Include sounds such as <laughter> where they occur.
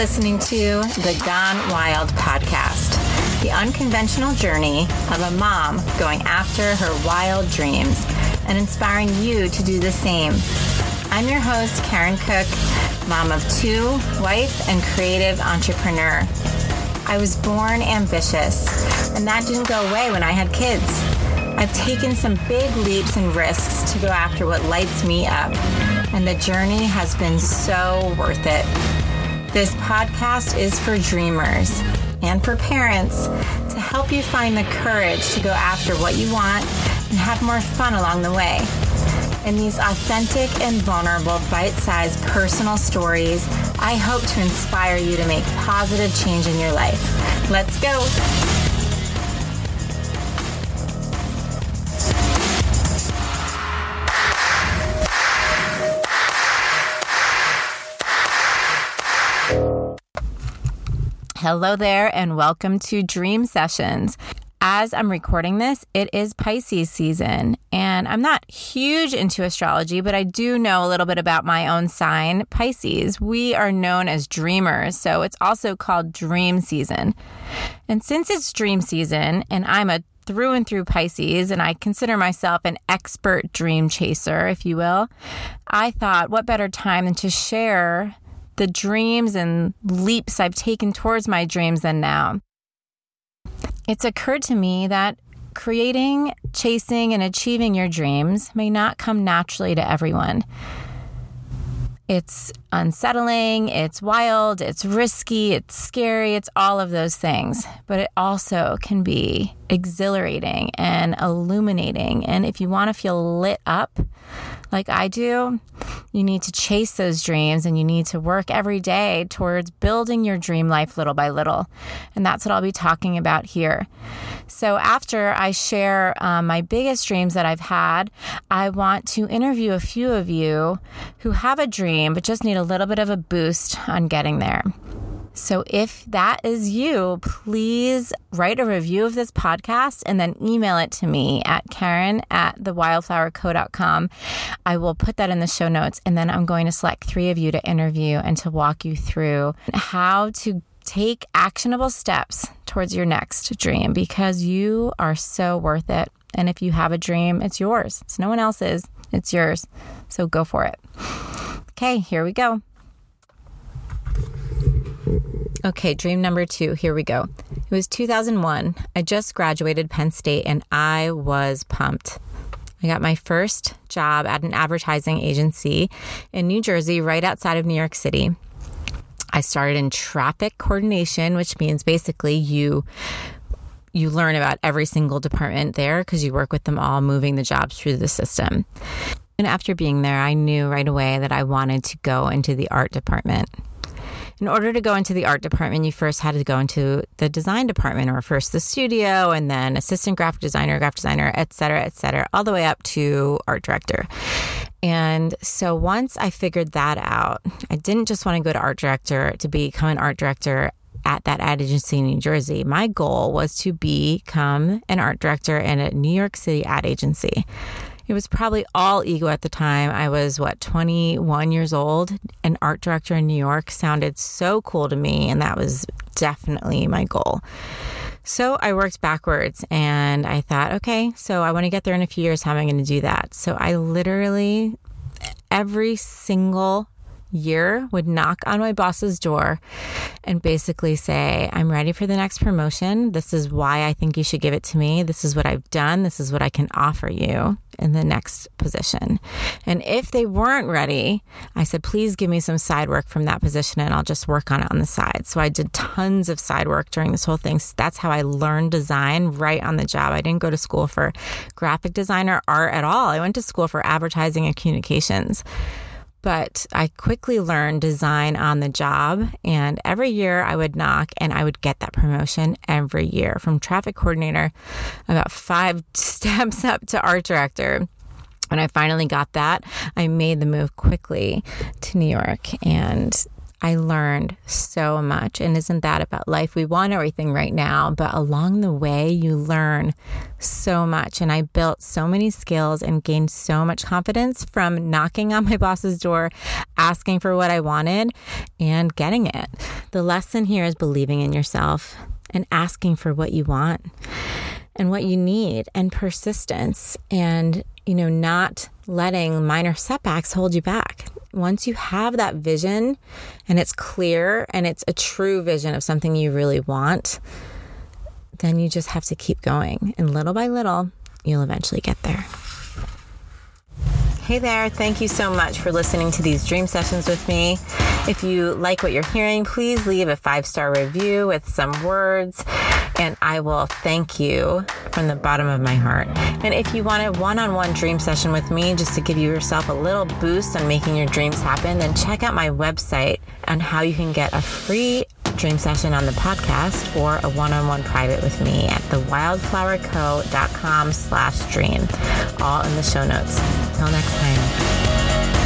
listening to the Gone Wyld podcast, the unconventional journey of a mom going after her wild dreams and inspiring you to do the same. I'm your host, Karen Cook, mom of two, wife, and creative entrepreneur. I was born ambitious, and that didn't go away when I had kids. I've taken some big leaps and risks to go after what lights me up, and the journey has been so worth it. This podcast is for dreamers and for parents to help you find the courage to go after what you want and have more fun along the way. In these authentic and vulnerable, bite sized personal stories, I hope to inspire you to make positive change in your life. Let's go! Hello there, and welcome to Dream Sessions. As I'm recording this, it is Pisces season, and I'm not huge into astrology, but I do know a little bit about my own sign, Pisces. We are known as dreamers, so it's also called dream season. And since it's dream season, and I'm a through and through Pisces, and I consider myself an expert dream chaser, if you will, I thought what better time than to share the dreams and leaps I've taken towards my dreams than now. It's occurred to me that creating, chasing, and achieving your dreams may not come naturally to everyone. It's unsettling, it's wild, it's risky, it's scary, it's all of those things. But it also can be exhilarating and illuminating. And if you want to feel lit up like I do, you need to chase those dreams and you need to work every day towards building your dream life little by little. And that's what I'll be talking about here. So, after I share um, my biggest dreams that I've had, I want to interview a few of you who have a dream but just need a little bit of a boost on getting there. So if that is you, please write a review of this podcast and then email it to me at Karen at thewyldflowerco.com. I will put that in the show notes and then I'm going to select three of you to interview and to walk you through how to take actionable steps towards your next dream because you are so worth it. And if you have a dream, it's yours. It's no one else's, it's yours. So go for it. Okay, here we go. Okay, dream number two. Here we go. It was 2001. I just graduated Penn State and I was pumped. I got my first job at an advertising agency in New Jersey, right outside of New York City. I started in traffic coordination, which means basically you you learn about every single department there because you work with them all moving the jobs through the system. And after being there, I knew right away that I wanted to go into the art department in order to go into the art department, you first had to go into the design department or first the studio and then assistant graphic designer, graphic designer, et cetera, et cetera, all the way up to art director. And so once I figured that out, I didn't just want to go to art director to become an art director at that ad agency in New Jersey. My goal was to become an art director in a New York City ad agency. It was probably all ego at the time. I was, what, 21 years old. An art director in New York sounded so cool to me, and that was definitely my goal. So I worked backwards and I thought, okay, so I want to get there in a few years. How am I going to do that? So I literally, every single year would knock on my boss's door and basically say, I'm ready for the next promotion. This is why I think you should give it to me. This is what I've done. This is what I can offer you in the next position. And if they weren't ready, I said, please give me some side work from that position and I'll just work on it on the side. So I did tons of side work during this whole thing. So that's how I learned design right on the job. I didn't go to school for graphic design or art at all. I went to school for advertising and communications. But I quickly learned design on the job. And every year I would knock and I would get that promotion every year from traffic coordinator, about five <laughs> steps up to art director. When I finally got that, I made the move quickly to New York and I learned so much. And isn't that about life? We want everything right now, but along the way, you learn so much. And I built so many skills and gained so much confidence from knocking on my boss's door, asking for what I wanted, and getting it. The lesson here is believing in yourself and asking for what you want and what you need and persistence and you know not letting minor setbacks hold you back once you have that vision and it's clear and it's a true vision of something you really want, then you just have to keep going. And little by little, you'll eventually get there. Hey there, thank you so much for listening to these dream sessions with me. If you like what you're hearing, please leave a five star review with some words, and I will thank you from the bottom of my heart. And if you want a one on one dream session with me, just to give yourself a little boost on making your dreams happen, then check out my website on how you can get a free dream session on the podcast or a one-on-one private with me at thewyldflowerco.com slash dream all in the show notes until next time